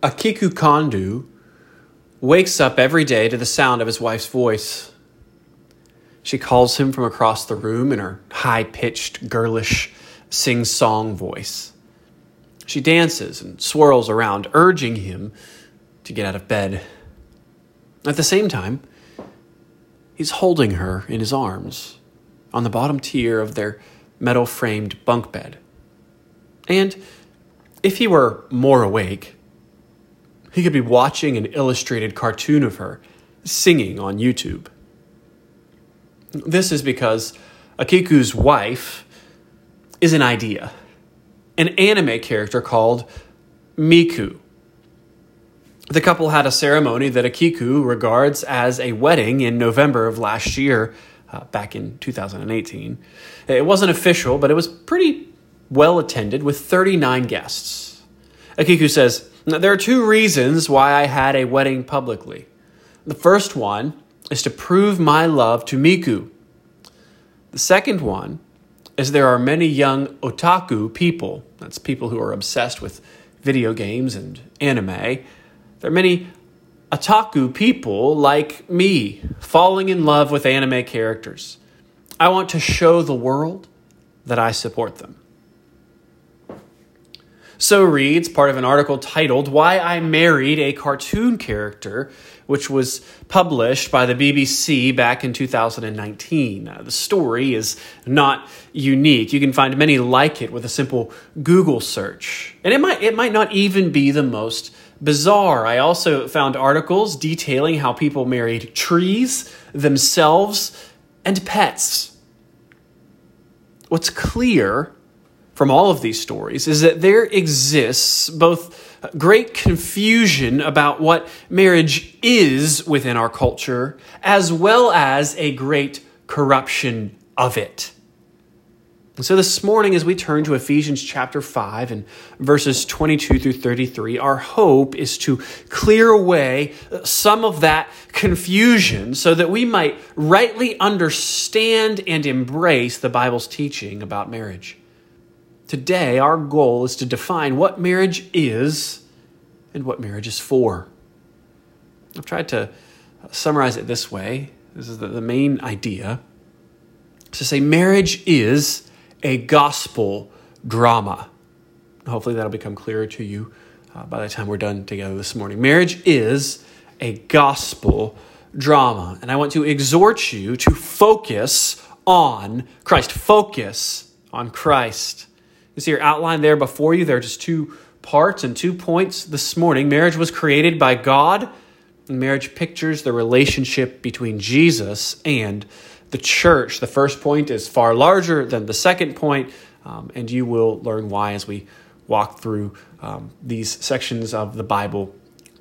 Akiku Kondo wakes up every day to the sound of his wife's voice. She calls him from across the room in her high pitched, girlish, sing song voice. She dances and swirls around, urging him to get out of bed. At the same time, he's holding her in his arms on the bottom tier of their metal framed bunk bed. And if he were more awake, he could be watching an illustrated cartoon of her singing on YouTube. This is because Akiku's wife is an idea, an anime character called Miku. The couple had a ceremony that Akiku regards as a wedding in November of last year, uh, back in 2018. It wasn't official, but it was pretty well attended with 39 guests. Akiku says, There are two reasons why I had a wedding publicly. The first one is to prove my love to Miku. The second one is there are many young otaku people, that's people who are obsessed with video games and anime. There are many otaku people like me falling in love with anime characters. I want to show the world that I support them. So reads part of an article titled Why I Married a Cartoon Character, which was published by the BBC back in 2019. Uh, the story is not unique. You can find many like it with a simple Google search. And it might, it might not even be the most bizarre. I also found articles detailing how people married trees, themselves, and pets. What's clear from all of these stories is that there exists both great confusion about what marriage is within our culture, as well as a great corruption of it. And so this morning, as we turn to Ephesians chapter 5 and verses 22 through 33, our hope is to clear away some of that confusion so that we might rightly understand and embrace the Bible's teaching about marriage. Today, our goal is to define what marriage is and what marriage is for. I've tried to summarize it this way. This is the, the main idea. To say marriage is a gospel drama. Hopefully, that'll become clearer to you uh, by the time we're done together this morning. Marriage is a gospel drama. And I want to exhort you to focus on Christ. Focus on Christ. You see your outline there before you. There are just two parts and two points this morning. Marriage was created by God, and marriage pictures the relationship between Jesus and the church. The first point is far larger than the second point, um, and you will learn why as we walk through um, these sections of the Bible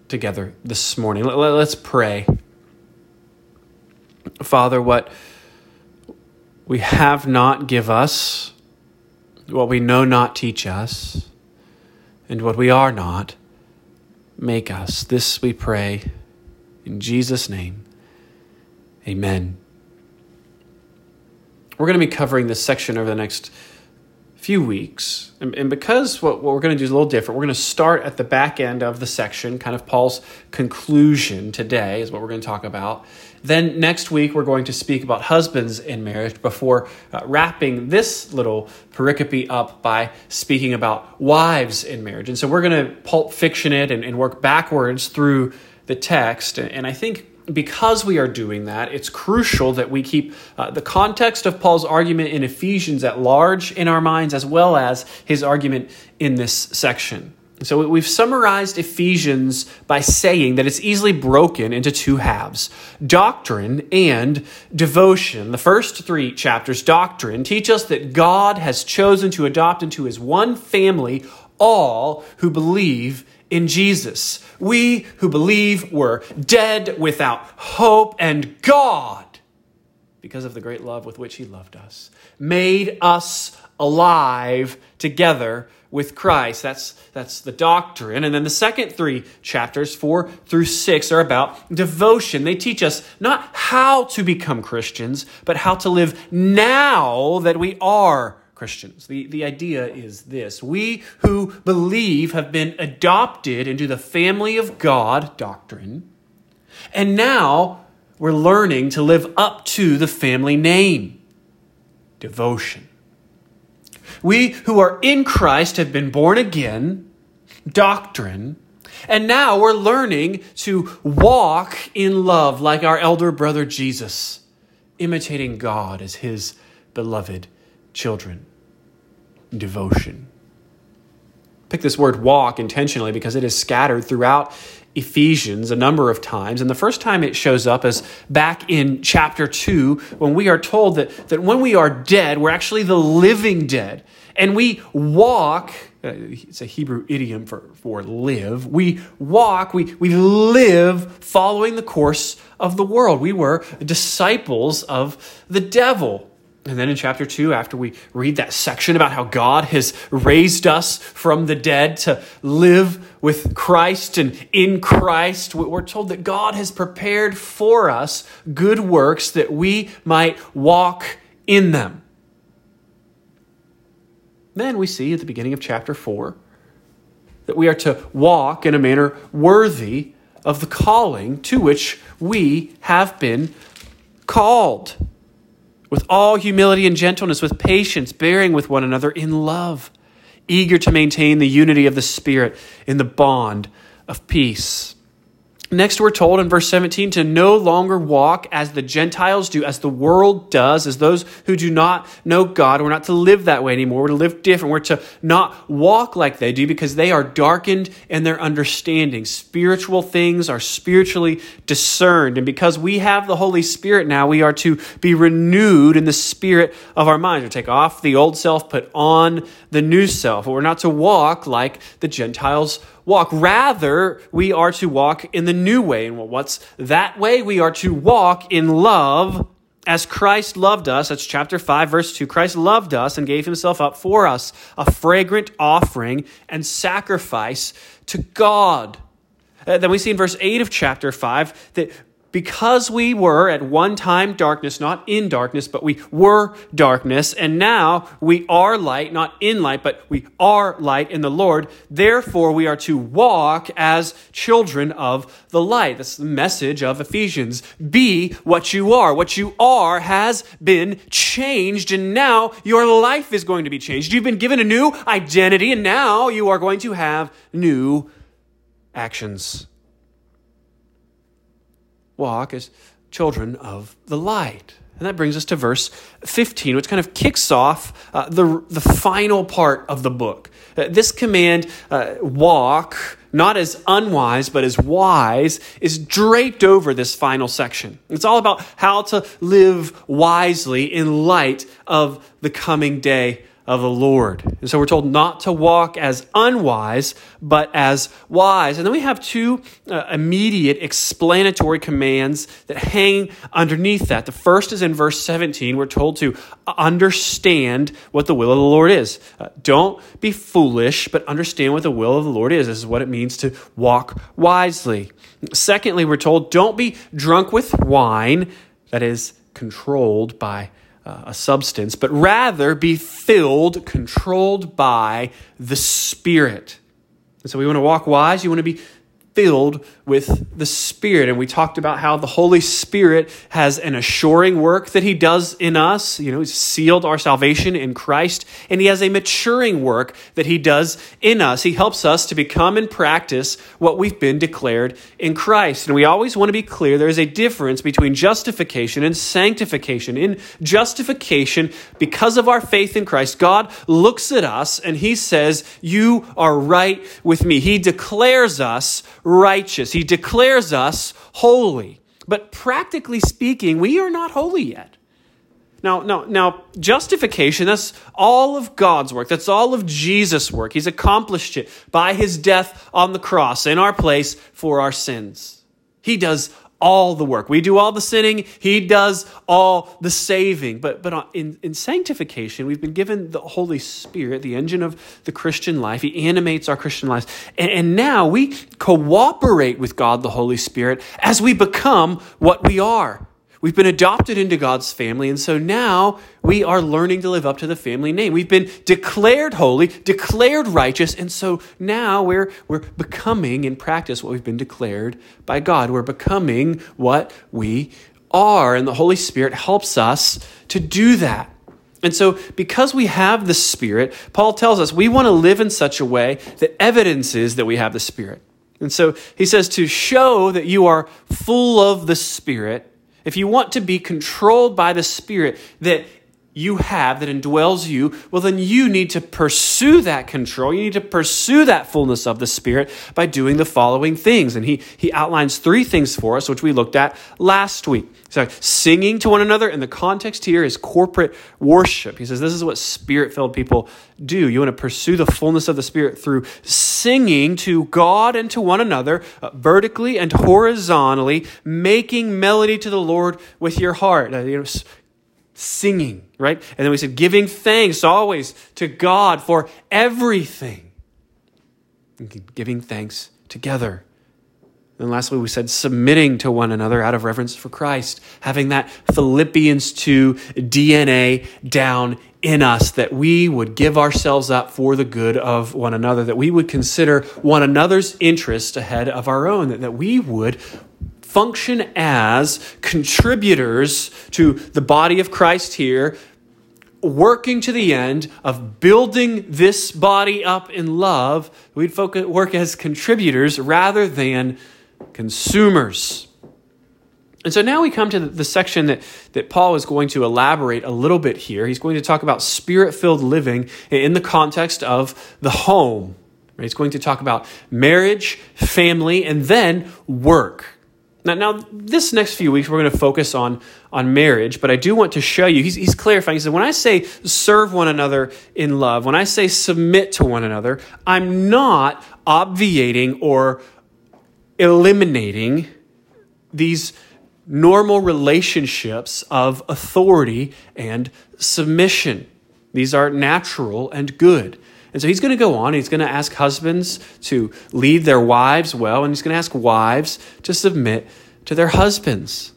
together this morning. Let, let's pray. Father, what we have not give us what we know not teach us, and what we are not make us. This we pray in Jesus' name. Amen. We're going to be covering this section over the next few weeks. And, and because what, what we're going to do is a little different, we're going to start at the back end of the section, kind of Paul's conclusion today, is what we're going to talk about. Then next week, we're going to speak about husbands in marriage before uh, wrapping this little pericope up by speaking about wives in marriage. And so we're going to pulp fiction it and, and work backwards through the text. And, and I think because we are doing that, it's crucial that we keep uh, the context of Paul's argument in Ephesians at large in our minds, as well as his argument in this section. So we've summarized Ephesians by saying that it's easily broken into two halves doctrine and devotion. The first three chapters, doctrine, teach us that God has chosen to adopt into his one family all who believe in Jesus. We who believe were dead without hope, and God, because of the great love with which He loved us, made us alive together with Christ. That's, that's the doctrine. And then the second three chapters, four through six, are about devotion. They teach us not how to become Christians, but how to live now that we are Christians. The, the idea is this We who believe have been adopted into the family of God doctrine, and now we're learning to live up to the family name devotion. We who are in Christ have been born again, doctrine, and now we're learning to walk in love like our elder brother Jesus, imitating God as his beloved children. Devotion. Pick this word walk intentionally because it is scattered throughout Ephesians a number of times. And the first time it shows up is back in chapter 2 when we are told that, that when we are dead, we're actually the living dead. And we walk, uh, it's a Hebrew idiom for, for live. We walk, we, we live following the course of the world. We were disciples of the devil. And then in chapter 2, after we read that section about how God has raised us from the dead to live with Christ and in Christ, we're told that God has prepared for us good works that we might walk in them. Then we see at the beginning of chapter 4 that we are to walk in a manner worthy of the calling to which we have been called with all humility and gentleness, with patience, bearing with one another in love, eager to maintain the unity of the Spirit in the bond of peace. Next, we're told in verse 17 to no longer walk as the Gentiles do, as the world does, as those who do not know God. We're not to live that way anymore. We're to live different. We're to not walk like they do because they are darkened in their understanding. Spiritual things are spiritually discerned. And because we have the Holy Spirit now, we are to be renewed in the spirit of our minds. We take off the old self, put on the new self. But we're not to walk like the Gentiles walk. Rather, we are to walk in the new way. And what's that way? We are to walk in love as Christ loved us. That's chapter 5, verse 2. Christ loved us and gave himself up for us, a fragrant offering and sacrifice to God. Uh, then we see in verse 8 of chapter 5 that because we were at one time darkness, not in darkness, but we were darkness, and now we are light, not in light, but we are light in the Lord. Therefore, we are to walk as children of the light. That's the message of Ephesians. Be what you are. What you are has been changed, and now your life is going to be changed. You've been given a new identity, and now you are going to have new actions walk as children of the light. And that brings us to verse 15, which kind of kicks off uh, the, the final part of the book. Uh, this command, uh, walk, not as unwise, but as wise, is draped over this final section. It's all about how to live wisely in light of the coming day of the Lord. And so we're told not to walk as unwise, but as wise. And then we have two uh, immediate explanatory commands that hang underneath that. The first is in verse 17. We're told to understand what the will of the Lord is. Uh, don't be foolish, but understand what the will of the Lord is. This is what it means to walk wisely. Secondly, we're told don't be drunk with wine that is controlled by uh, a substance, but rather be filled, controlled by the Spirit. And so we want to walk wise. You want to be filled with the Spirit. And we talked about how the Holy Spirit has an assuring work that He does in us. You know, He's sealed our salvation in Christ, and He has a maturing work that He does in us. He helps us to become and practice what we've been declared in Christ. And we always want to be clear there is a difference between justification and sanctification. In justification, because of our faith in Christ, God looks at us and He says, You are right with me. He declares us righteous. He declares us holy. But practically speaking, we are not holy yet. Now, now, now, justification, that's all of God's work. That's all of Jesus' work. He's accomplished it by his death on the cross in our place for our sins. He does all the work. We do all the sinning, He does all the saving. But, but in, in sanctification, we've been given the Holy Spirit, the engine of the Christian life. He animates our Christian lives. And, and now we cooperate with God, the Holy Spirit, as we become what we are. We've been adopted into God's family, and so now we are learning to live up to the family name. We've been declared holy, declared righteous, and so now we're, we're becoming in practice what we've been declared by God. We're becoming what we are, and the Holy Spirit helps us to do that. And so, because we have the Spirit, Paul tells us we want to live in such a way that evidences that we have the Spirit. And so he says to show that you are full of the Spirit if you want to be controlled by the Spirit that you have, that indwells you, well, then you need to pursue that control. You need to pursue that fullness of the Spirit by doing the following things. And he, he outlines three things for us, which we looked at last week. So, singing to one another, and the context here is corporate worship. He says this is what spirit filled people do. You want to pursue the fullness of the Spirit through singing to God and to one another, uh, vertically and horizontally, making melody to the Lord with your heart. Uh, you know, singing, right? And then we said giving thanks always to God for everything. Giving thanks together. And lastly, we said submitting to one another out of reverence for Christ, having that Philippians 2 DNA down in us, that we would give ourselves up for the good of one another, that we would consider one another's interest ahead of our own, that, that we would function as contributors to the body of Christ here, working to the end of building this body up in love. We'd focus, work as contributors rather than consumers. And so now we come to the section that, that Paul is going to elaborate a little bit here. He's going to talk about spirit filled living in the context of the home. He's going to talk about marriage, family, and then work. Now, now this next few weeks, we're going to focus on, on marriage, but I do want to show you, he's, he's clarifying. He said, when I say serve one another in love, when I say submit to one another, I'm not obviating or eliminating these normal relationships of authority and submission. These are natural and good. And so he's going to go on. He's going to ask husbands to lead their wives well, and he's going to ask wives to submit to their husbands.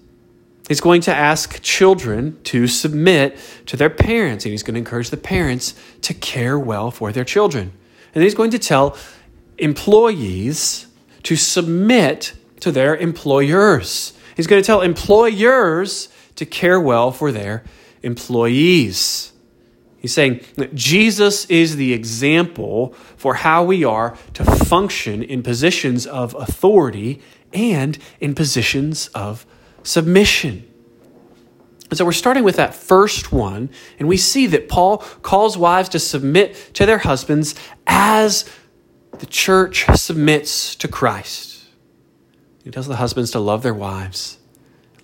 He's going to ask children to submit to their parents, and he's going to encourage the parents to care well for their children. And he's going to tell employees to submit to their employers. He's going to tell employers to care well for their employees. He's saying that Jesus is the example for how we are to function in positions of authority and in positions of submission. And so we're starting with that first one, and we see that Paul calls wives to submit to their husbands as the church submits to Christ. He tells the husbands to love their wives,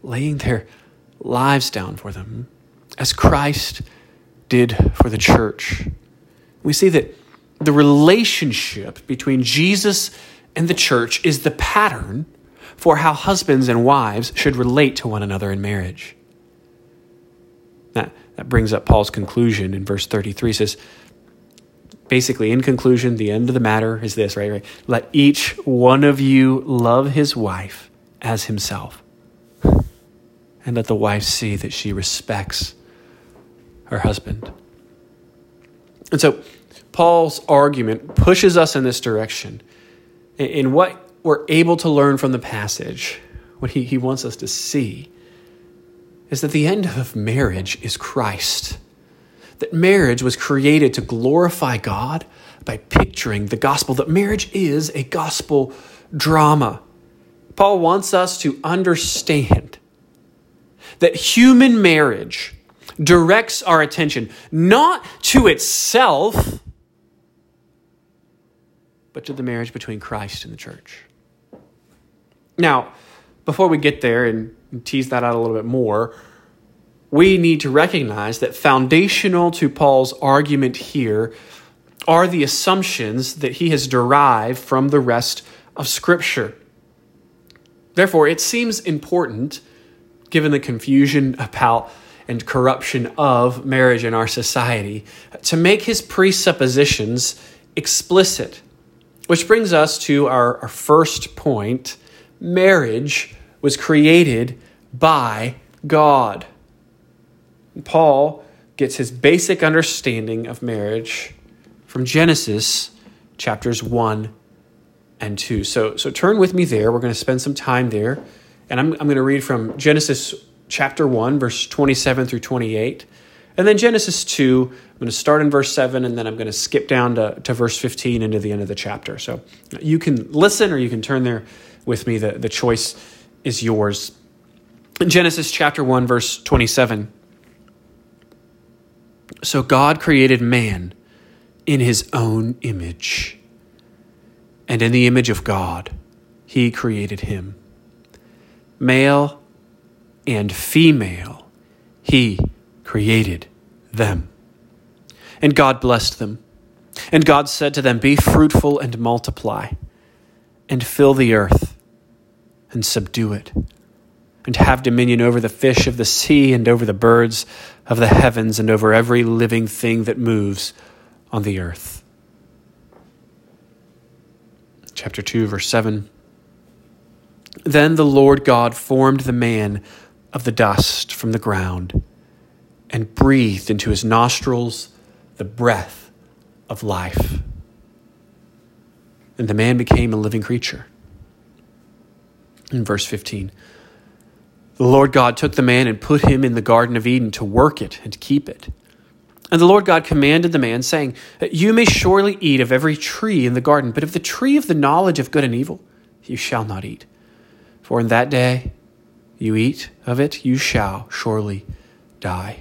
laying their lives down for them, as Christ did for the church. We see that the relationship between Jesus and the church is the pattern for how husbands and wives should relate to one another in marriage. That, that brings up Paul's conclusion in verse 33 says, basically, in conclusion, the end of the matter is this, right? right? Let each one of you love his wife as himself. And let the wife see that she respects her husband. And so, Paul's argument pushes us in this direction. In what we're able to learn from the passage, what he, he wants us to see, is that the end of marriage is Christ that marriage was created to glorify God by picturing the gospel, that marriage is a gospel drama. Paul wants us to understand that human marriage directs our attention not to itself, but to the marriage between Christ and the church. Now, before we get there and tease that out a little bit more, we need to recognize that foundational to Paul's argument here are the assumptions that he has derived from the rest of Scripture. Therefore, it seems important, given the confusion about and corruption of marriage in our society, to make his presuppositions explicit. Which brings us to our, our first point marriage was created by God. Paul gets his basic understanding of marriage from Genesis chapters 1 and 2. So, so turn with me there. We're going to spend some time there. And I'm, I'm going to read from Genesis chapter 1, verse 27 through 28. And then Genesis 2, I'm going to start in verse 7, and then I'm going to skip down to, to verse 15 into the end of the chapter. So you can listen or you can turn there with me. The, the choice is yours. Genesis chapter 1, verse 27. So God created man in his own image. And in the image of God, he created him. Male and female, he created them. And God blessed them. And God said to them, Be fruitful and multiply, and fill the earth, and subdue it, and have dominion over the fish of the sea, and over the birds of the heavens, and over every living thing that moves on the earth. Chapter 2, verse 7. Then the Lord God formed the man of the dust from the ground and breathed into his nostrils the breath of life. And the man became a living creature. In verse 15, the Lord God took the man and put him in the Garden of Eden to work it and keep it. And the Lord God commanded the man, saying, You may surely eat of every tree in the garden, but of the tree of the knowledge of good and evil you shall not eat. For in that day you eat of it, you shall surely die.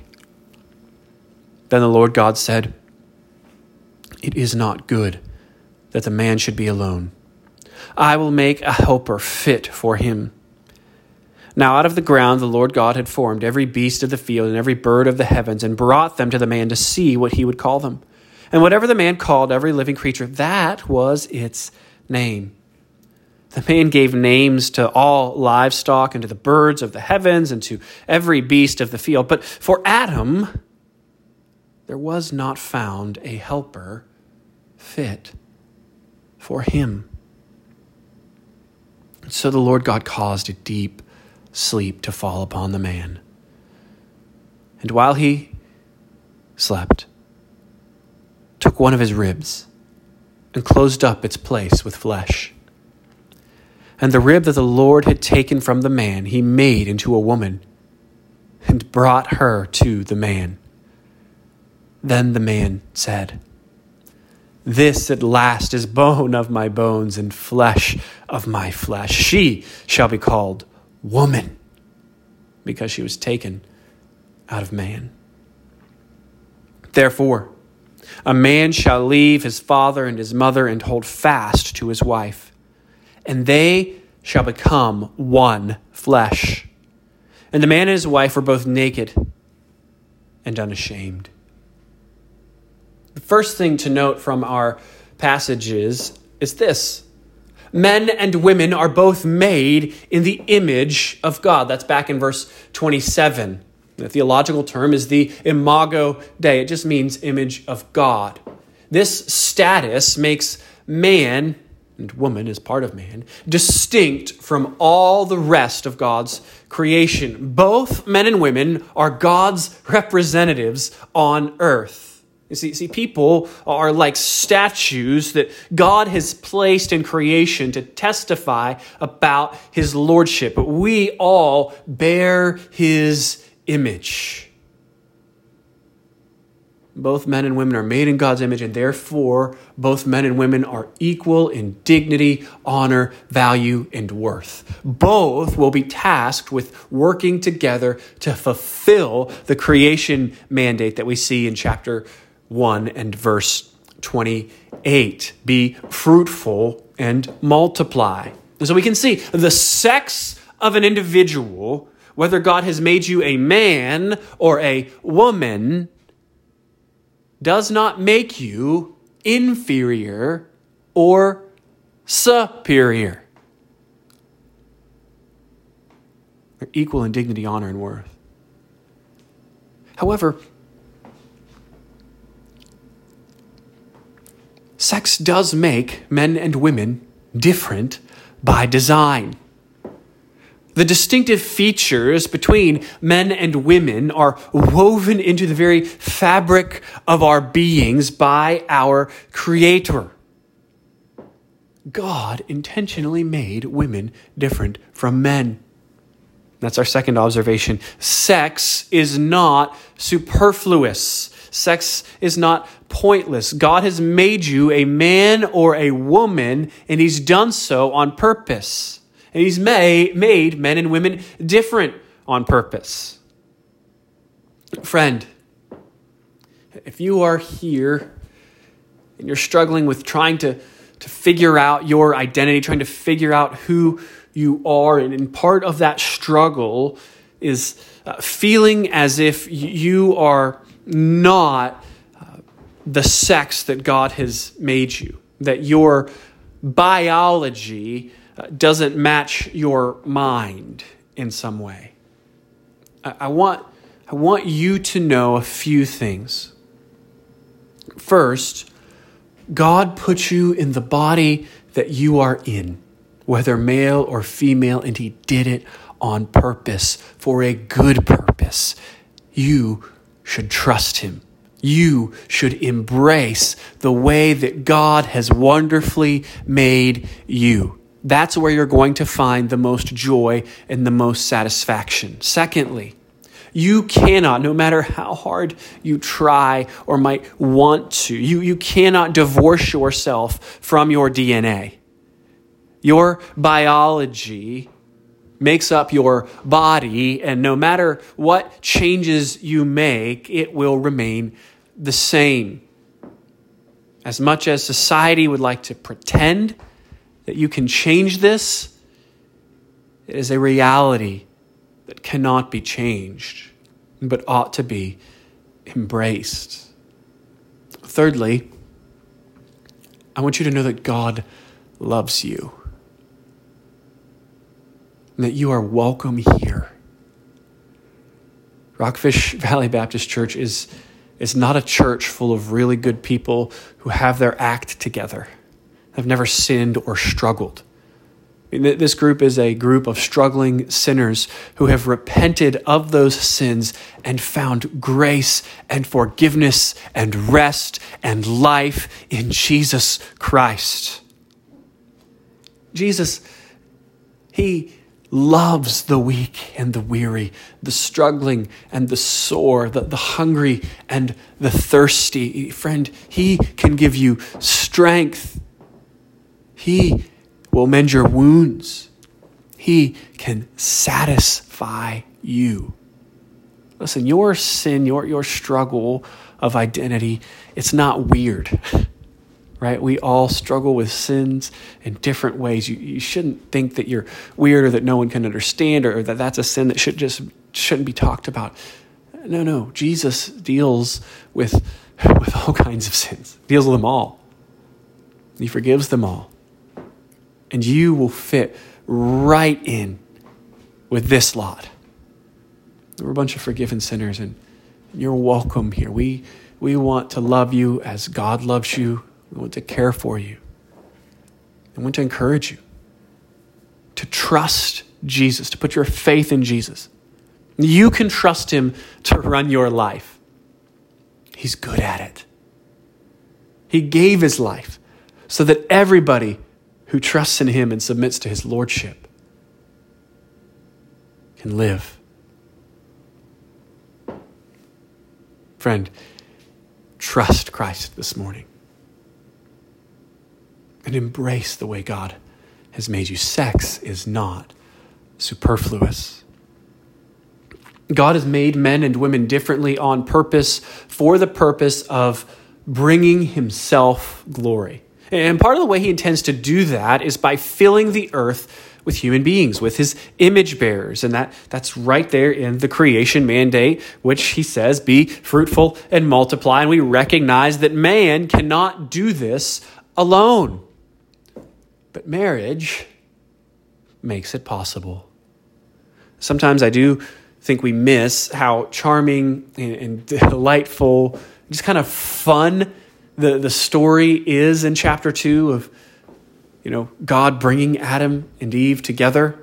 Then the Lord God said, It is not good that the man should be alone. I will make a helper fit for him. Now out of the ground the Lord God had formed every beast of the field and every bird of the heavens, and brought them to the man to see what he would call them. And whatever the man called every living creature, that was its name. The man gave names to all livestock and to the birds of the heavens and to every beast of the field. But for Adam, there was not found a helper fit for him. So the Lord God caused a deep sleep to fall upon the man. And while he slept, took one of his ribs and closed up its place with flesh. And the rib that the Lord had taken from the man, he made into a woman and brought her to the man. Then the man said, This at last is bone of my bones and flesh of my flesh. She shall be called woman, because she was taken out of man. Therefore, a man shall leave his father and his mother and hold fast to his wife, and they shall become one flesh. And the man and his wife were both naked and unashamed. The first thing to note from our passages is this men and women are both made in the image of God. That's back in verse 27. The theological term is the imago Dei. It just means image of God. This status makes man and woman is part of man distinct from all the rest of God's creation. Both men and women are God's representatives on earth. You see, see, people are like statues that God has placed in creation to testify about his lordship. But we all bear his image. Both men and women are made in God's image, and therefore, both men and women are equal in dignity, honor, value, and worth. Both will be tasked with working together to fulfill the creation mandate that we see in chapter 1 and verse 28. Be fruitful and multiply. And so we can see the sex of an individual, whether God has made you a man or a woman, does not make you inferior or superior. They're equal in dignity, honor, and worth. However, sex does make men and women different by design. The distinctive features between men and women are woven into the very fabric of our beings by our Creator. God intentionally made women different from men. That's our second observation. Sex is not superfluous. Sex is not pointless. God has made you a man or a woman, and He's done so on purpose. And He's made, made men and women different on purpose. Friend, if you are here and you're struggling with trying to, to figure out your identity, trying to figure out who you are, and, and part of that struggle is uh, feeling as if you are not uh, the sex that God has made you, that your biology doesn't match your mind in some way. I, I, want, I want you to know a few things. First, God put you in the body that you are in, whether male or female, and He did it on purpose, for a good purpose. You should trust Him. You should embrace the way that God has wonderfully made you. That's where you're going to find the most joy and the most satisfaction. Secondly, you cannot, no matter how hard you try or might want to, you, you cannot divorce yourself from your DNA. Your biology makes up your body, and no matter what changes you make, it will remain the same. As much as society would like to pretend that you can change this, is a reality that cannot be changed, but ought to be embraced. Thirdly, I want you to know that God loves you and that you are welcome here. Rockfish Valley Baptist Church is, is not a church full of really good people who have their act together, have never sinned or struggled. This group is a group of struggling sinners who have repented of those sins and found grace and forgiveness and rest and life in Jesus Christ. Jesus, He loves the weak and the weary, the struggling and the sore, the, the hungry and the thirsty. Friend, He can give you strength. He will mend your wounds. He can satisfy you. Listen, your sin, your, your struggle of identity, it's not weird. right? We all struggle with sins in different ways. You, you shouldn't think that you're weird or that no one can understand or, that that's a sin that should just shouldn't be talked about. No, no. Jesus deals with, with all kinds of sins, deals with them all. He forgives them all. And you will fit right in with this lot. We're a bunch of forgiven sinners, and you're welcome here. We, we want to love you as God loves you we want to care for you. I want to encourage you to trust Jesus, to put your faith in Jesus. You can trust Him to run your life. He's good at it. He gave His life so that everybody who trusts in Him and submits to His Lordship can live. Friend, trust Christ this morning and embrace the way God has made you. Sex is not superfluous. God has made men and women differently on purpose for the purpose of bringing Himself glory. And part of the way He intends to do that is by filling the earth with human beings, with His image bearers. And that, that's right there in the creation mandate, which He says, be fruitful and multiply. And we recognize that man cannot do this alone. But marriage makes it possible. Sometimes I do think we miss how charming and, delightful, just kind of fun the, the story is in chapter 2 of you know God bringing Adam and Eve together.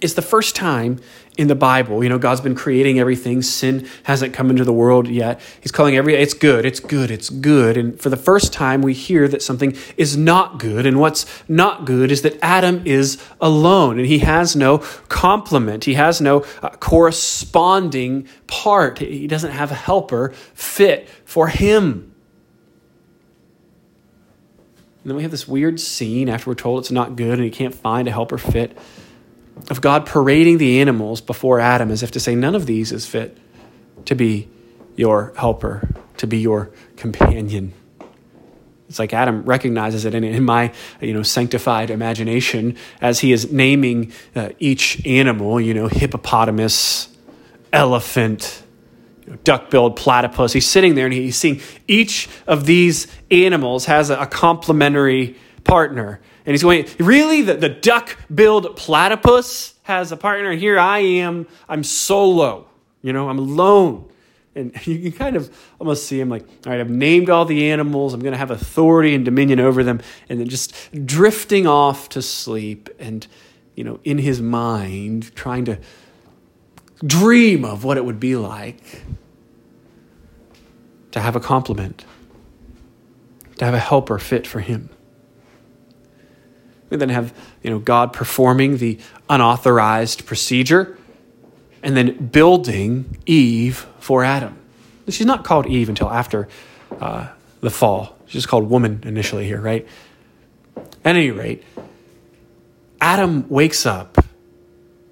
It's the first time in the Bible. You know, God's been creating everything. Sin hasn't come into the world yet. He's calling every it's good, it's good, it's good. And for the first time we hear that something is not good. And what's not good is that Adam is alone and he has no complement. He has no uh, corresponding part. He doesn't have a helper fit for him. And then we have this weird scene after we're told it's not good and he can't find a helper fit of God parading the animals before Adam as if to say, none of these is fit to be your helper, to be your companion. It's like Adam recognizes it in, in my you know, sanctified imagination as he is naming uh, each animal, you know, hippopotamus, elephant, you know, duck-billed platypus. He's sitting there and he's seeing each of these animals has a, a complementary partner. And he's going, really? The, the duck billed platypus has a partner. Here I am. I'm solo. You know, I'm alone. And you can kind of almost see him like, all right, I've named all the animals. I'm going to have authority and dominion over them. And then just drifting off to sleep and, you know, in his mind, trying to dream of what it would be like to have a complement, to have a helper fit for him. We then have you know, God performing the unauthorized procedure and then building Eve for Adam. She's not called Eve until after uh, the fall. She's called woman initially here, right? At any rate, Adam wakes up,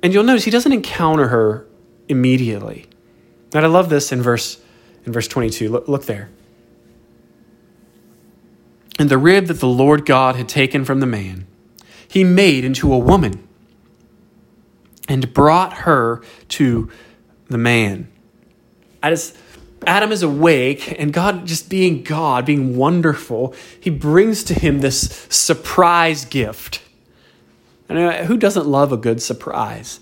and you'll notice he doesn't encounter her immediately. And I love this in verse in verse 22. Look, look there. And the rib that the Lord God had taken from the man, he made into a woman and brought her to the man. As Adam is awake, and God, just being God, being wonderful, he brings to him this surprise gift. And uh, who doesn't love a good surprise?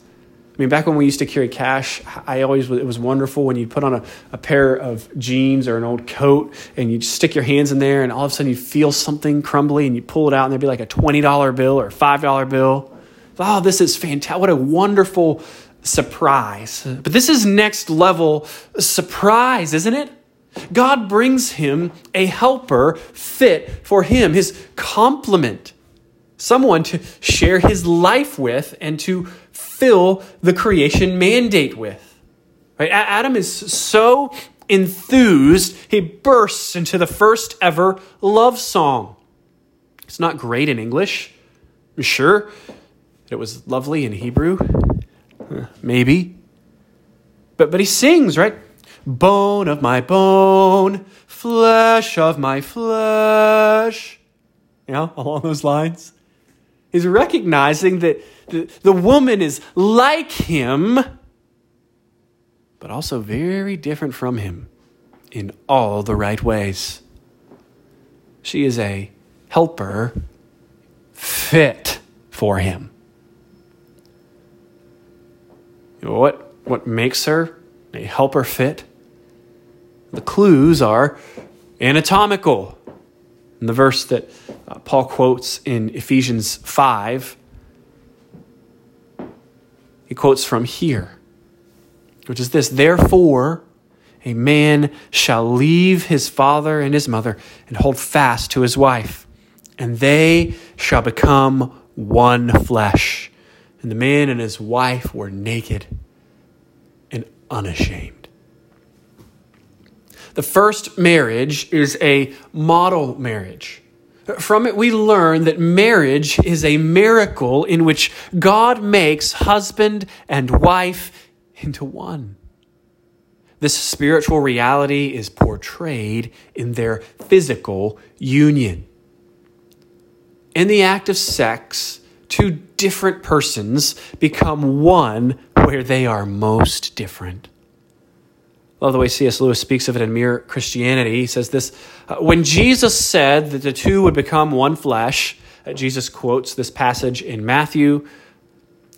I mean, back when we used to carry cash, I always it was wonderful when you put on a, a pair of jeans or an old coat and you stick your hands in there, and all of a sudden you feel something crumbly, and you pull it out, and there'd be like a twenty dollar bill or a five dollar bill. Oh, this is fantastic! What a wonderful surprise! But this is next level surprise, isn't it? God brings him a helper fit for him, his complement, someone to share his life with and to fill the creation mandate with. Right? Adam is so enthused, he bursts into the first ever love song. It's not great in English. I'm sure it was lovely in Hebrew. Uh, maybe. But, but he sings, right? Bone of my bone, flesh of my flesh. You know, along those lines. He's recognizing that the, the woman is like him, but also very different from him in all the right ways. She is a helper fit for him. What, what makes her a helper fit? The clues are anatomical. In the verse that uh, Paul quotes in Ephesians 5, he quotes from here, which is this Therefore, a man shall leave his father and his mother and hold fast to his wife, and they shall become one flesh. And the man and his wife were naked and unashamed. The first marriage is a model marriage. From it, we learn that marriage is a miracle in which God makes husband and wife into one. This spiritual reality is portrayed in their physical union. In the act of sex, two different persons become one where they are most different love the way C.S. Lewis speaks of it in Mere Christianity. He says this uh, When Jesus said that the two would become one flesh, uh, Jesus quotes this passage in Matthew.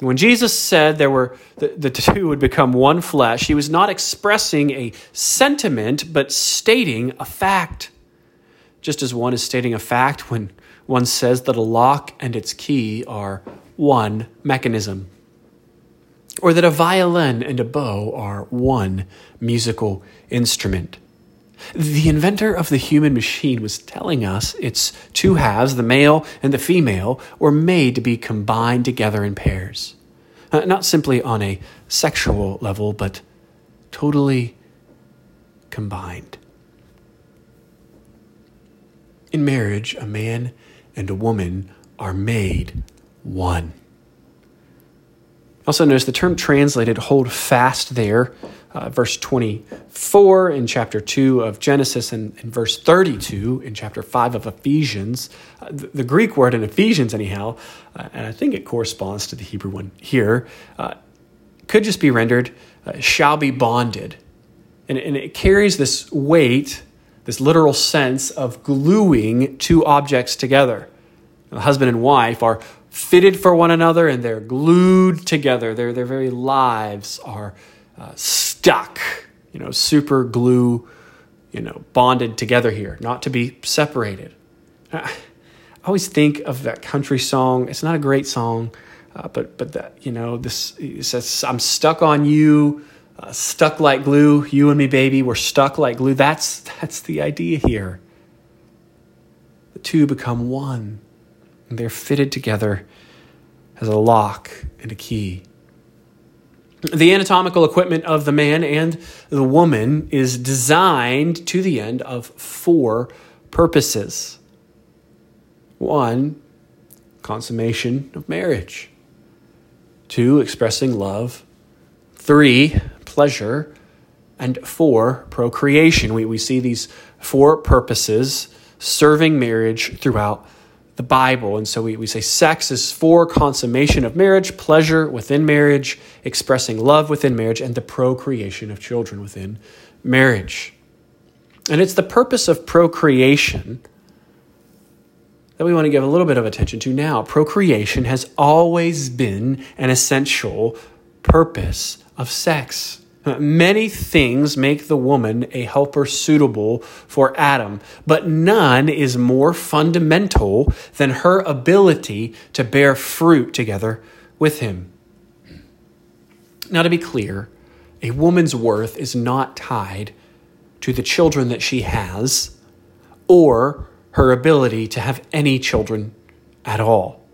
When Jesus said there were the, the two would become one flesh, he was not expressing a sentiment, but stating a fact. Just as one is stating a fact when one says that a lock and its key are one mechanism. Or that a violin and a bow are one musical instrument. The inventor of the human machine was telling us its two halves, the male and the female, were made to be combined together in pairs. Uh, not simply on a sexual level, but totally combined. In marriage, a man and a woman are made one. Also, notice the term translated hold fast there, uh, verse 24 in chapter 2 of Genesis and, and verse 32 in chapter 5 of Ephesians. Uh, the, the, Greek word in Ephesians, anyhow, uh, and I think it corresponds to the Hebrew one here, uh, could just be rendered uh, shall be bonded. And, and it carries this weight, this literal sense of gluing two objects together. The husband and wife are fitted for one another and they're glued together. Their, their very lives are uh, stuck, you know, super glue, you know, bonded together here, not to be separated. I always think of that country song. It's not a great song, uh, but but that you know this says I'm stuck on you, uh, stuck like glue. You and me, baby, we're stuck like glue. That's that's the idea here. The two become one. And they're fitted together as a lock and a key. The anatomical equipment of the man and the woman is designed to the end of four purposes. One, consummation of marriage. Two, expressing love. Three, pleasure. And four, procreation. We, we see these four purposes serving marriage throughout the Bible. And so we, we say sex is for consummation of marriage, pleasure within marriage, expressing love within marriage, and the procreation of children within marriage. And it's the purpose of procreation that we want to give a little bit of attention to now. Procreation has always been an essential purpose of sex. Many things make the woman a helper suitable for Adam, but none is more fundamental than her ability to bear fruit together with him. Now, to be clear, a woman's worth is not tied to the children that she has or her ability to have any children at all.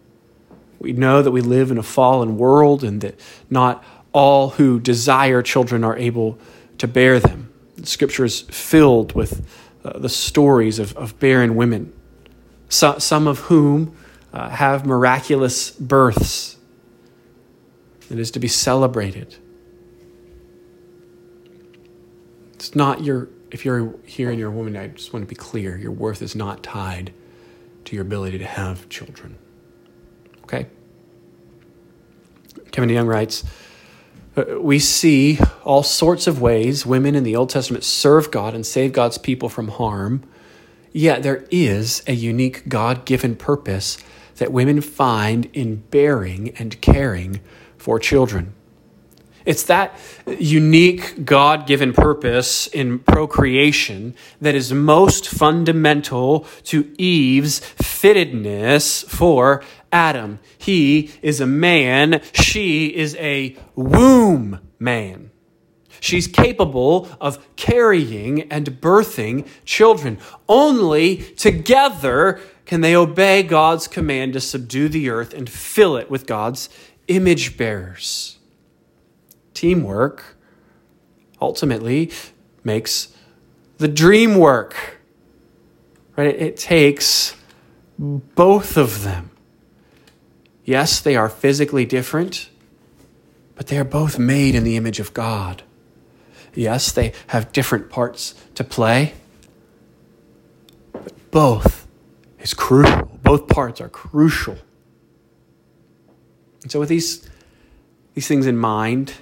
We know that we live in a fallen world and that not all who desire children are able to bear them. The scripture is filled with uh, the stories of, of barren women, so, some of whom uh, have miraculous births. It is to be celebrated. It's not your, if you're here and you're a woman, I just want to be clear your worth is not tied to your ability to have children. Okay? Kevin DeYoung writes, Uh, we see all sorts of ways women in the Old Testament serve God and save God's people from harm. Yet there is a unique God given purpose that women find in bearing and caring for children. It's that unique God given purpose in procreation that is most fundamental to Eve's fittedness for Adam. He is a man, she is a womb man. She's capable of carrying and birthing children. Only together can they obey God's command to subdue the earth and fill it with God's image bearers. Teamwork ultimately makes the dream work. Right? It takes both of them. Yes, they are physically different, but they are both made in the image of God. Yes, they have different parts to play, but both is crucial. Both parts are crucial. And so, with these, these things in mind,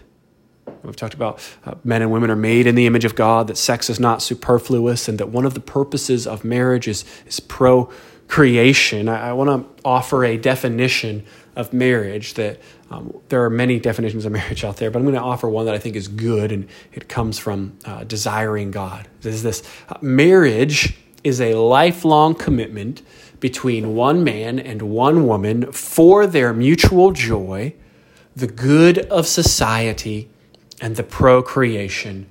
we've talked about uh, men and women are made in the image of God, that sex is not superfluous, and that one of the purposes of marriage is, is pro creation, I, I want to offer a definition of marriage that um, there are many definitions of marriage out there, but I'm going to offer one that I think is good and it comes from uh, desiring God. This is this uh, marriage is a lifelong commitment between one man and one woman for their mutual joy, the good of society and the procreation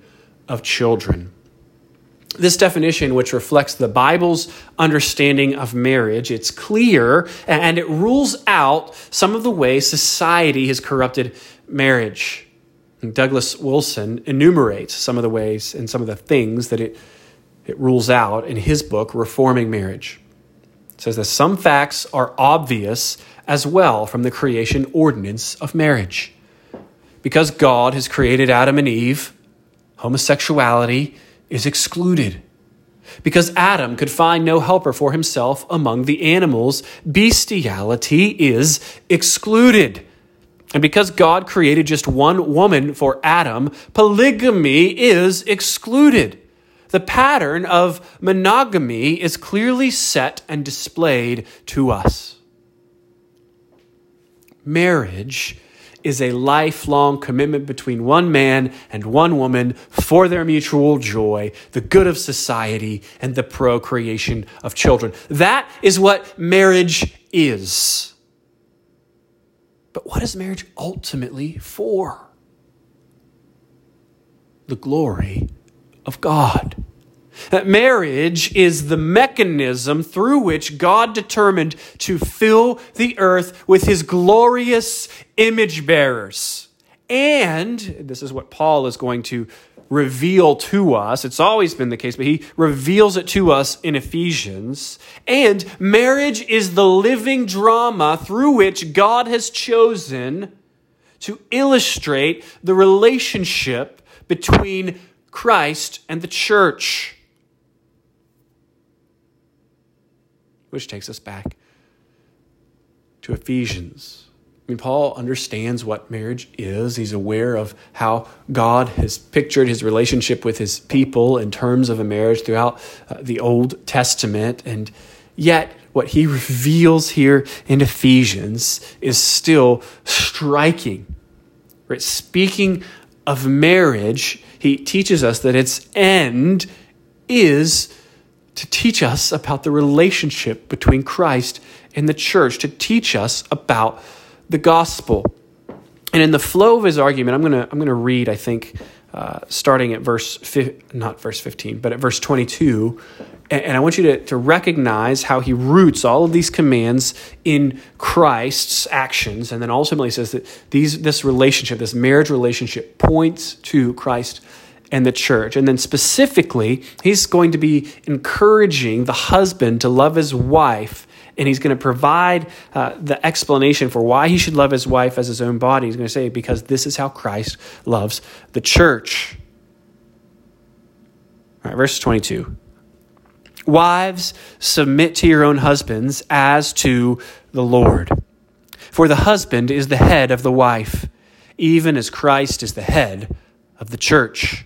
of children. This definition, which reflects the Bible's understanding of marriage, it's clear and it rules out some of the ways society has corrupted marriage. Douglas Wilson enumerates some of the ways and some of the things that it, it rules out in his book, Reforming Marriage. It says that some facts are obvious as well from the creation ordinance of marriage. Because God has created Adam and Eve, homosexuality is excluded. Because Adam could find no helper for himself among the animals, bestiality is excluded. And because God created just one woman for Adam, polygamy is excluded. The pattern of monogamy is clearly set and displayed to us. Marriage is a lifelong commitment between one man and one woman for their mutual joy, the good of society, and the procreation of children. That is what marriage is. But what is marriage ultimately for? The glory of God. That marriage is the mechanism through which God determined to fill the earth with his glorious image bearers. And this is what Paul is going to reveal to us. It's always been the case, but he reveals it to us in Ephesians. And marriage is the living drama through which God has chosen to illustrate the relationship between Christ and the church. Which takes us back to Ephesians. I mean, Paul understands what marriage is. He's aware of how God has pictured his relationship with his people in terms of a marriage throughout uh, the Old Testament. And yet, what he reveals here in Ephesians is still striking. Right? Speaking of marriage, he teaches us that its end is to teach us about the relationship between Christ and the church, to teach us about the gospel. And in the flow of his argument, I'm going to I'm to read, I think, uh, starting at verse, fi- not verse 15, but at verse 22. And, and I want you to, to recognize how he roots all of these commands in Christ's actions. And then ultimately says that these, this relationship, this marriage relationship, points to Christ and the church. And then specifically, he's going to be encouraging the husband to love his wife. And he's going to provide uh, the explanation for why he should love his wife as his own body. He's going to say, because this is how Christ loves the church. All right, verse 22. Wives, submit to your own husbands as to the Lord. For the husband is the head of the wife, even as Christ is the head of the church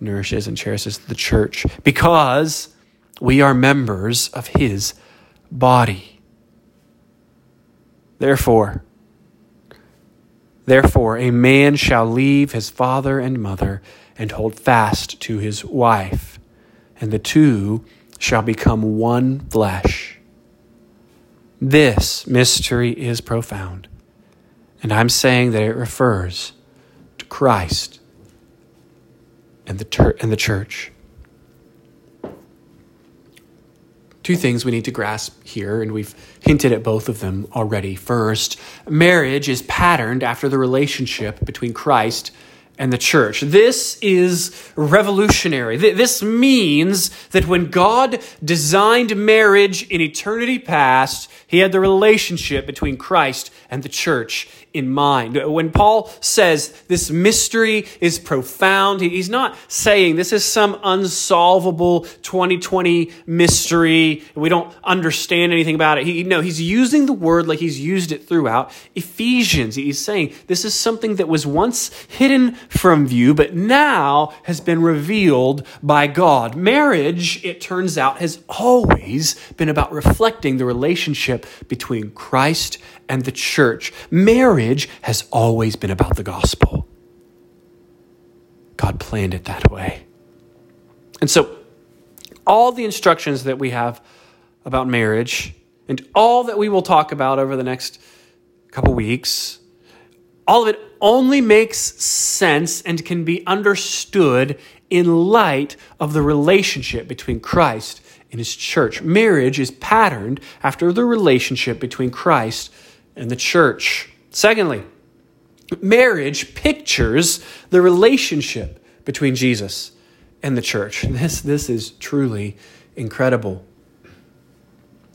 nourishes and cherishes the church because we are members of his body. Therefore, therefore a man shall leave his father and mother and hold fast to his wife, and the two shall become one flesh. This mystery is profound, and I'm saying that it refers to Christ and the, ter- and the church. two things we need to grasp here, and we've hinted at both of them already. First, marriage is patterned after the relationship between Christ and the church. This is revolutionary. This means that when God designed marriage in eternity past, he had the relationship between Christ and the church in mind. When Paul says this mystery is profound, he's not saying this is some unsolvable 2020 mystery. We don't understand anything about it. He, no, he's using the word like he's used it throughout Ephesians. He's saying this is something that was once hidden from view, but now has been revealed by God. Marriage, it turns out, has always been about reflecting the relationship between Christ and the church. Has always been about the gospel. God planned it that way. And so, all the instructions that we have about marriage and all that we will talk about over the next couple weeks, all of it only makes sense and can be understood in light of the relationship between Christ and his church. Marriage is patterned after the relationship between Christ and the church. Secondly, marriage pictures the relationship between Jesus and the church. This, this is truly incredible.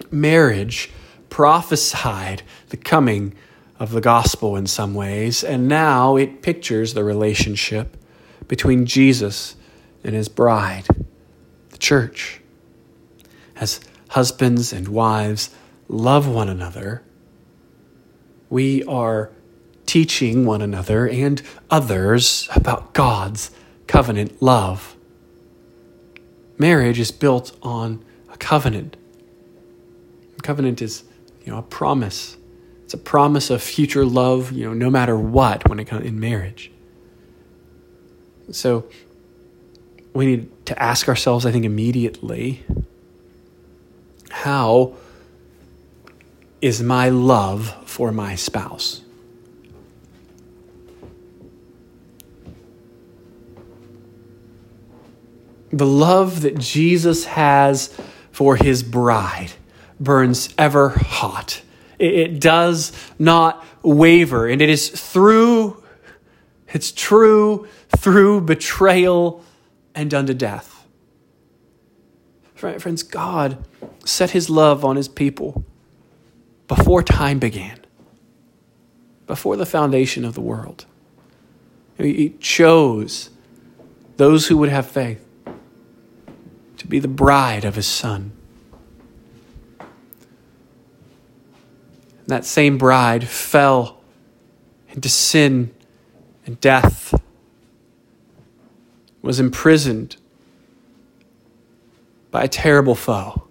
Marriage prophesied the coming of the gospel in some ways, and now it pictures the relationship between Jesus and his bride, the church. As husbands and wives love one another, we are teaching one another and others about God's covenant love. Marriage is built on a covenant. A covenant is, you know, a promise. It's a promise of future love, you know, no matter what when it comes in marriage. So we need to ask ourselves, I think, immediately, how is my love for my spouse. The love that Jesus has for his bride burns ever hot. It does not waver, and it is through, it's true through betrayal and unto death. Friends, God set his love on his people before time began, before the foundation of the world. He chose those who would have faith to be the bride of his son. And that same bride fell into sin and death, was imprisoned by a terrible foe.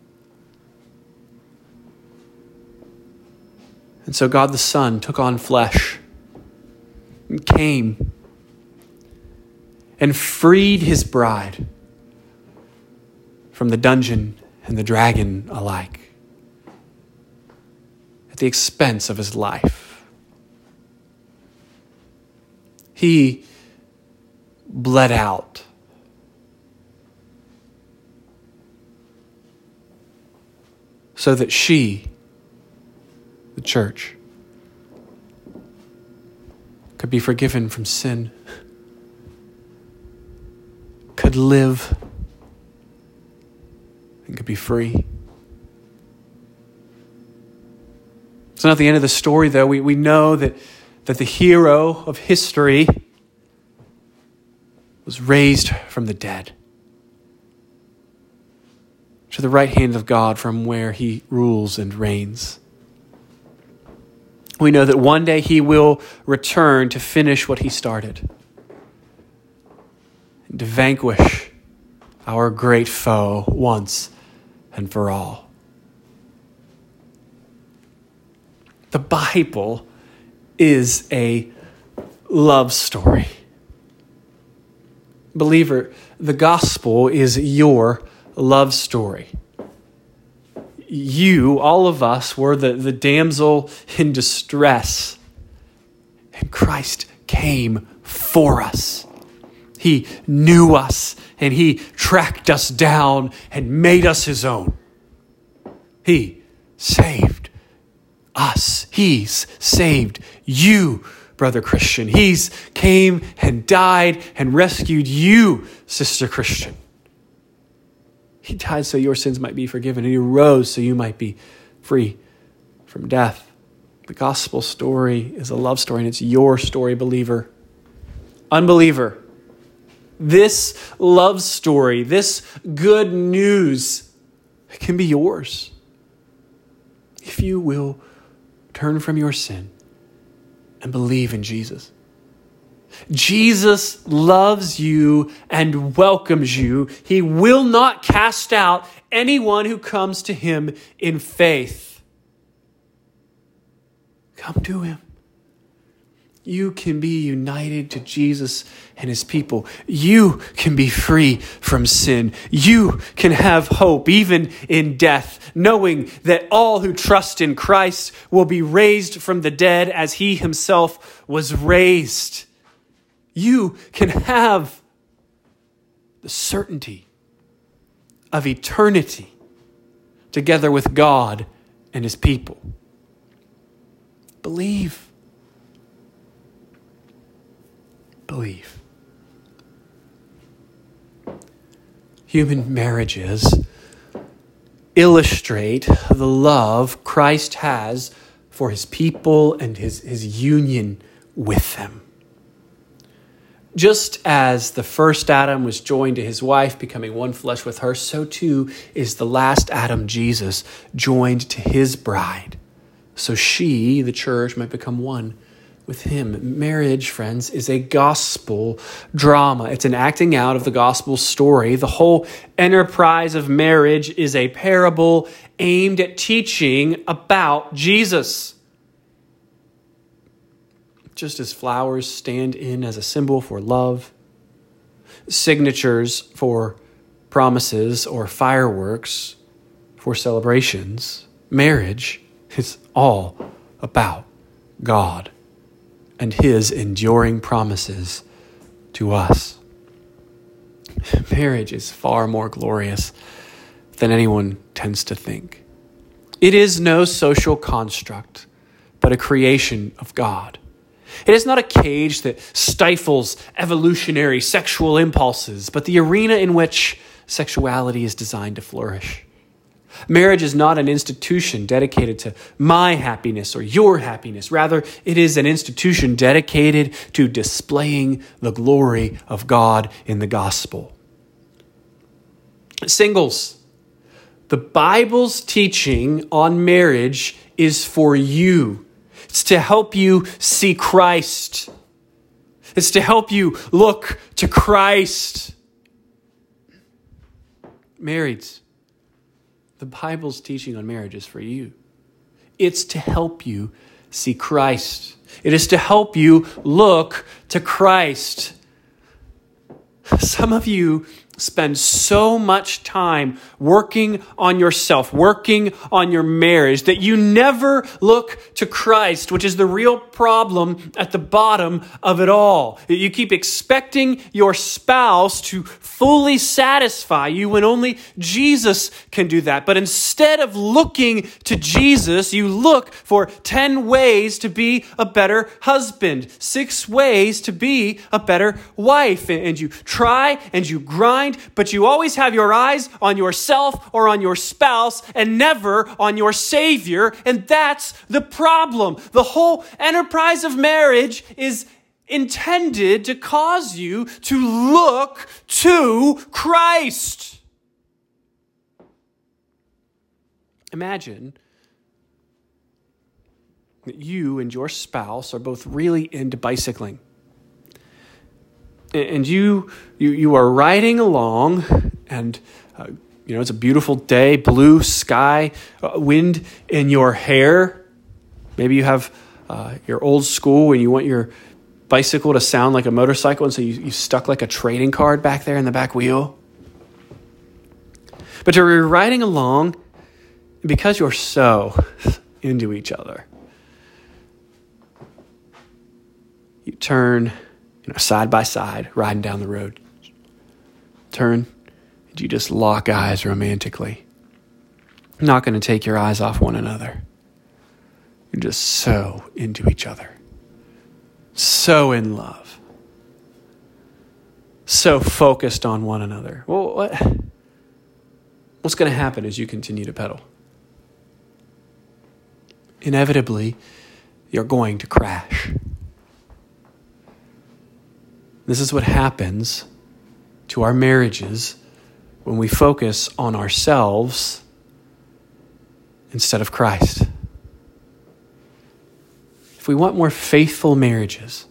And so God the Son took on flesh and came and freed his bride from the dungeon and the dragon alike at the expense of his life. He bled out. So that she the church could be forgiven from sin, could live, and could be free. It's not the end of the story, though. We, we know that, that the hero of history was raised from the dead to the right hand of God from where he rules and reigns we know that one day he will return to finish what he started, and to vanquish our great foe once and for all. The Bible is a love story. Believer, the gospel is your love story you, all of us, were the, the damsel in distress. And Christ came for us. He knew us and he tracked us down and made us his own. He saved us. He's saved you, brother Christian. He's came and died and rescued you, sister Christian. He died so your sins might be forgiven, and he rose so you might be free from death. The gospel story is a love story, and it's your story, believer. Unbeliever, this love story, this good news can be yours if you will turn from your sin and believe in Jesus. Jesus loves you and welcomes you. He will not cast out anyone who comes to him in faith. Come to him. You can be united to Jesus and his people. You can be free from sin. You can have hope even in death, knowing that all who trust in Christ will be raised from the dead as he himself was raised. You can have the certainty of eternity together with God and his people. Believe. believe. Human marriages illustrate the love Christ has for his people and his, his union with them. Just as the first Adam was joined to his wife, becoming one flesh with her, so too is the last Adam, Jesus, joined to his bride. So she, the church, might become one with Him. Marriage, friends, is a gospel drama. It's an acting out of the gospel story. The whole enterprise of marriage is a parable aimed at teaching about Jesus. Just as flowers stand in as a symbol for love, signatures for promises, or fireworks for celebrations, marriage is all about God and his enduring promises to us. Marriage is far more glorious than anyone tends to think. It is no social construct, but a creation of God. It is not a cage that stifles evolutionary sexual impulses, but the arena in which sexuality is designed to flourish. Marriage is not an institution dedicated to my happiness or your happiness. Rather, it is an institution dedicated to displaying the glory of God in the gospel. Singles, the Bible's teaching on marriage is for you. It's to help you see Christ. It's to help you look to Christ. Marrieds, the Bible's teaching on marriage is for you. It's to help you see Christ. It is to help you look to Christ. Some of you spend so much time working on yourself, working on your marriage, that you never look to Christ, which is the real problem at the bottom of it all. You keep expecting your spouse to fully satisfy you when only Jesus can do that. But instead of looking to Jesus, you look for 10 ways to be a better husband, six ways to be a better wife. And you try and you grind mind, but you always have your eyes on yourself or on your spouse and never on your Savior. And that's the problem. The whole enterprise of marriage is intended to cause you to look to Christ. Imagine that you and your spouse are both really into bicycling and you you you are riding along and uh, you know it's a beautiful day blue sky uh, wind in your hair. Maybe you have uh, your old school and you want your bicycle to sound like a motorcycle and so you, you stuck like a trading card back there in the back wheel. But you're riding along because you're so into each other you turn you know, side by side, riding down the road. Turn, and you just lock eyes romantically. not going to take your eyes off one another. You're just so into each other, so in love, so focused on one another. Well, what, what's going to happen as you continue to pedal? Inevitably, you're going to crash. This is what happens to our marriages when we focus on ourselves instead of Christ. If we want more faithful marriages,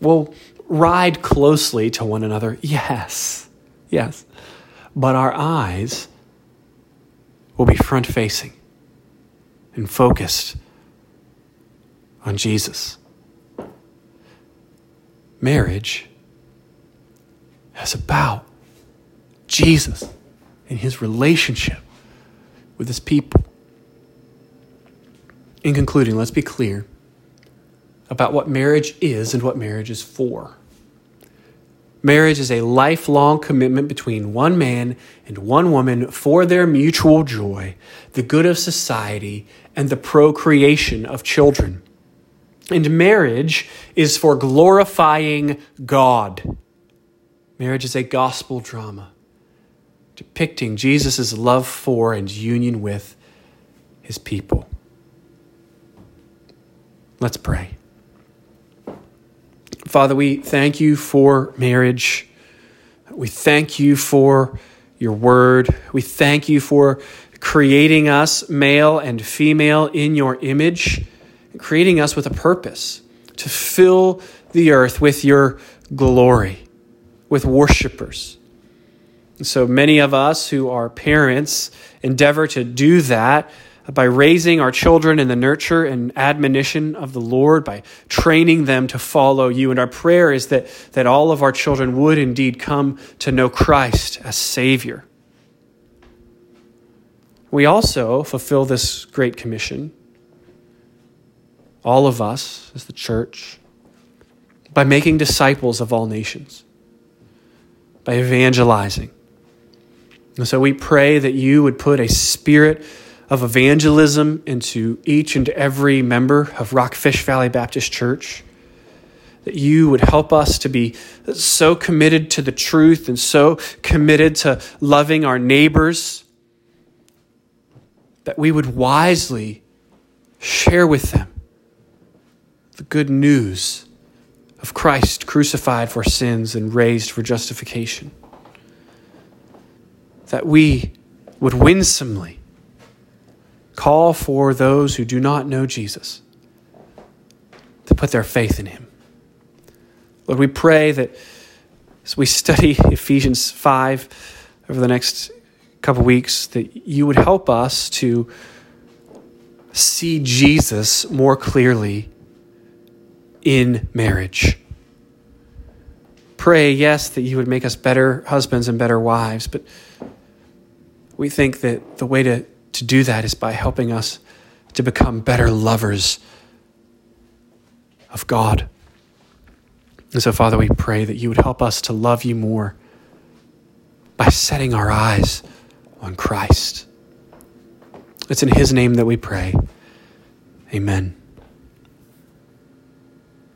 we'll ride closely to one another, yes, yes, but our eyes will be front facing and focused on Jesus. Marriage is about Jesus and his relationship with his people. In concluding, let's be clear about what marriage is and what marriage is for. Marriage is a lifelong commitment between one man and one woman for their mutual joy, the good of society, and the procreation of children. And marriage is for glorifying God. Marriage is a gospel drama depicting Jesus' love for and union with his people. Let's pray. Father, we thank you for marriage. We thank you for your word. We thank you for creating us, male and female, in your image, creating us with a purpose to fill the earth with your glory, with worshipers. So many of us who are parents endeavor to do that by raising our children in the nurture and admonition of the Lord, by training them to follow you. And our prayer is that, that all of our children would indeed come to know Christ as Savior. We also fulfill this great commission, all of us as the church, by making disciples of all nations, by evangelizing. And so we pray that you would put a spirit of evangelism into each and every member of Rockfish Valley Baptist Church. That you would help us to be so committed to the truth and so committed to loving our neighbors that we would wisely share with them the good news of Christ crucified for sins and raised for justification. That we would winsomely call for those who do not know Jesus to put their faith in him. Lord, we pray that as we study Ephesians 5 over the next couple weeks, that you would help us to see Jesus more clearly in marriage. Pray, yes, that you would make us better husbands and better wives, but we think that the way to to do that is by helping us to become better lovers of God. And so, Father, we pray that you would help us to love you more by setting our eyes on Christ. It's in his name that we pray. Amen.